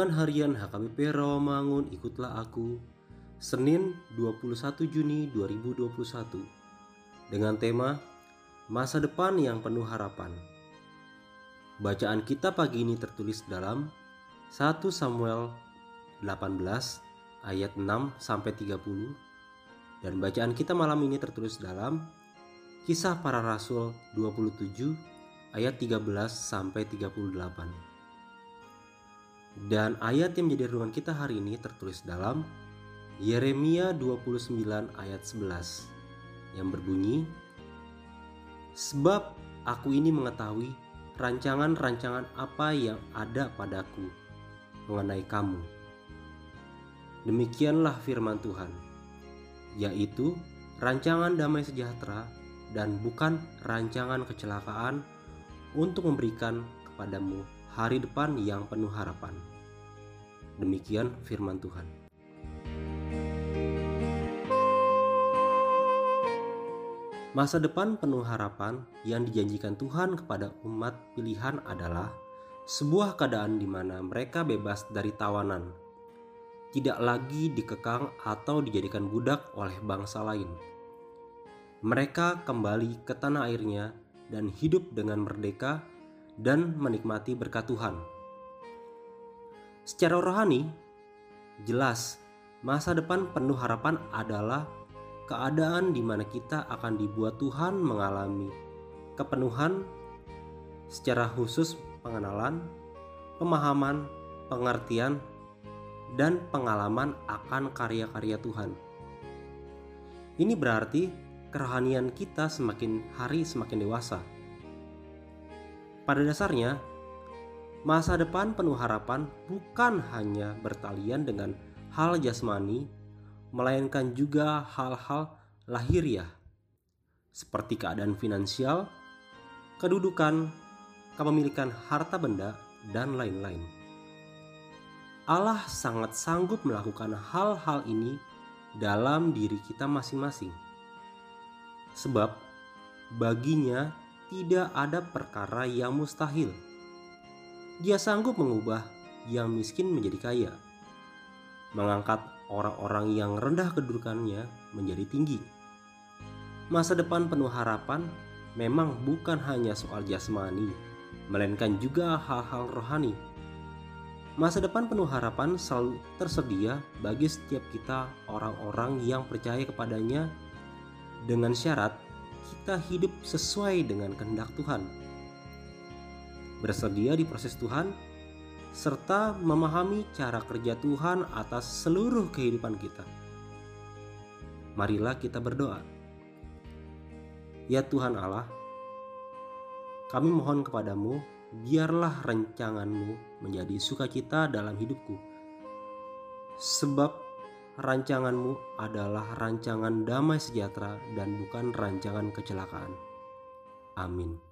Renungan Harian HKBP Rawamangun Ikutlah Aku. Senin 21 Juni 2021 Dengan tema Masa Depan yang Penuh Harapan. Bacaan kita pagi ini tertulis dalam 1 Samuel 18 ayat 6 sampai 30 dan bacaan kita malam ini tertulis dalam Kisah Para Rasul 27 ayat 13 sampai 38. Dan ayat yang menjadi renungan kita hari ini tertulis dalam Yeremia 29 ayat 11 yang berbunyi Sebab aku ini mengetahui rancangan-rancangan apa yang ada padaku mengenai kamu. Demikianlah firman Tuhan, yaitu rancangan damai sejahtera dan bukan rancangan kecelakaan untuk memberikan kepadamu hari depan yang penuh harapan. Demikian firman Tuhan. Masa depan penuh harapan yang dijanjikan Tuhan kepada umat pilihan adalah sebuah keadaan di mana mereka bebas dari tawanan, tidak lagi dikekang atau dijadikan budak oleh bangsa lain. Mereka kembali ke tanah airnya dan hidup dengan merdeka dan menikmati berkat Tuhan. Secara rohani, jelas masa depan penuh harapan adalah keadaan di mana kita akan dibuat Tuhan mengalami kepenuhan secara khusus pengenalan, pemahaman, pengertian, dan pengalaman akan karya-karya Tuhan. Ini berarti kerohanian kita semakin hari semakin dewasa pada dasarnya, masa depan penuh harapan bukan hanya bertalian dengan hal jasmani, melainkan juga hal-hal lahiriah, seperti keadaan finansial, kedudukan, kepemilikan harta benda, dan lain-lain. Allah sangat sanggup melakukan hal-hal ini dalam diri kita masing-masing, sebab baginya tidak ada perkara yang mustahil. Dia sanggup mengubah yang miskin menjadi kaya, mengangkat orang-orang yang rendah kedudukannya menjadi tinggi. Masa depan penuh harapan memang bukan hanya soal jasmani, melainkan juga hal-hal rohani. Masa depan penuh harapan selalu tersedia bagi setiap kita orang-orang yang percaya kepadanya dengan syarat kita hidup sesuai dengan kehendak Tuhan. Bersedia di proses Tuhan, serta memahami cara kerja Tuhan atas seluruh kehidupan kita. Marilah kita berdoa. Ya Tuhan Allah, kami mohon kepadamu, biarlah rancanganmu menjadi sukacita dalam hidupku. Sebab rancanganmu adalah rancangan damai sejahtera dan bukan rancangan kecelakaan. Amin.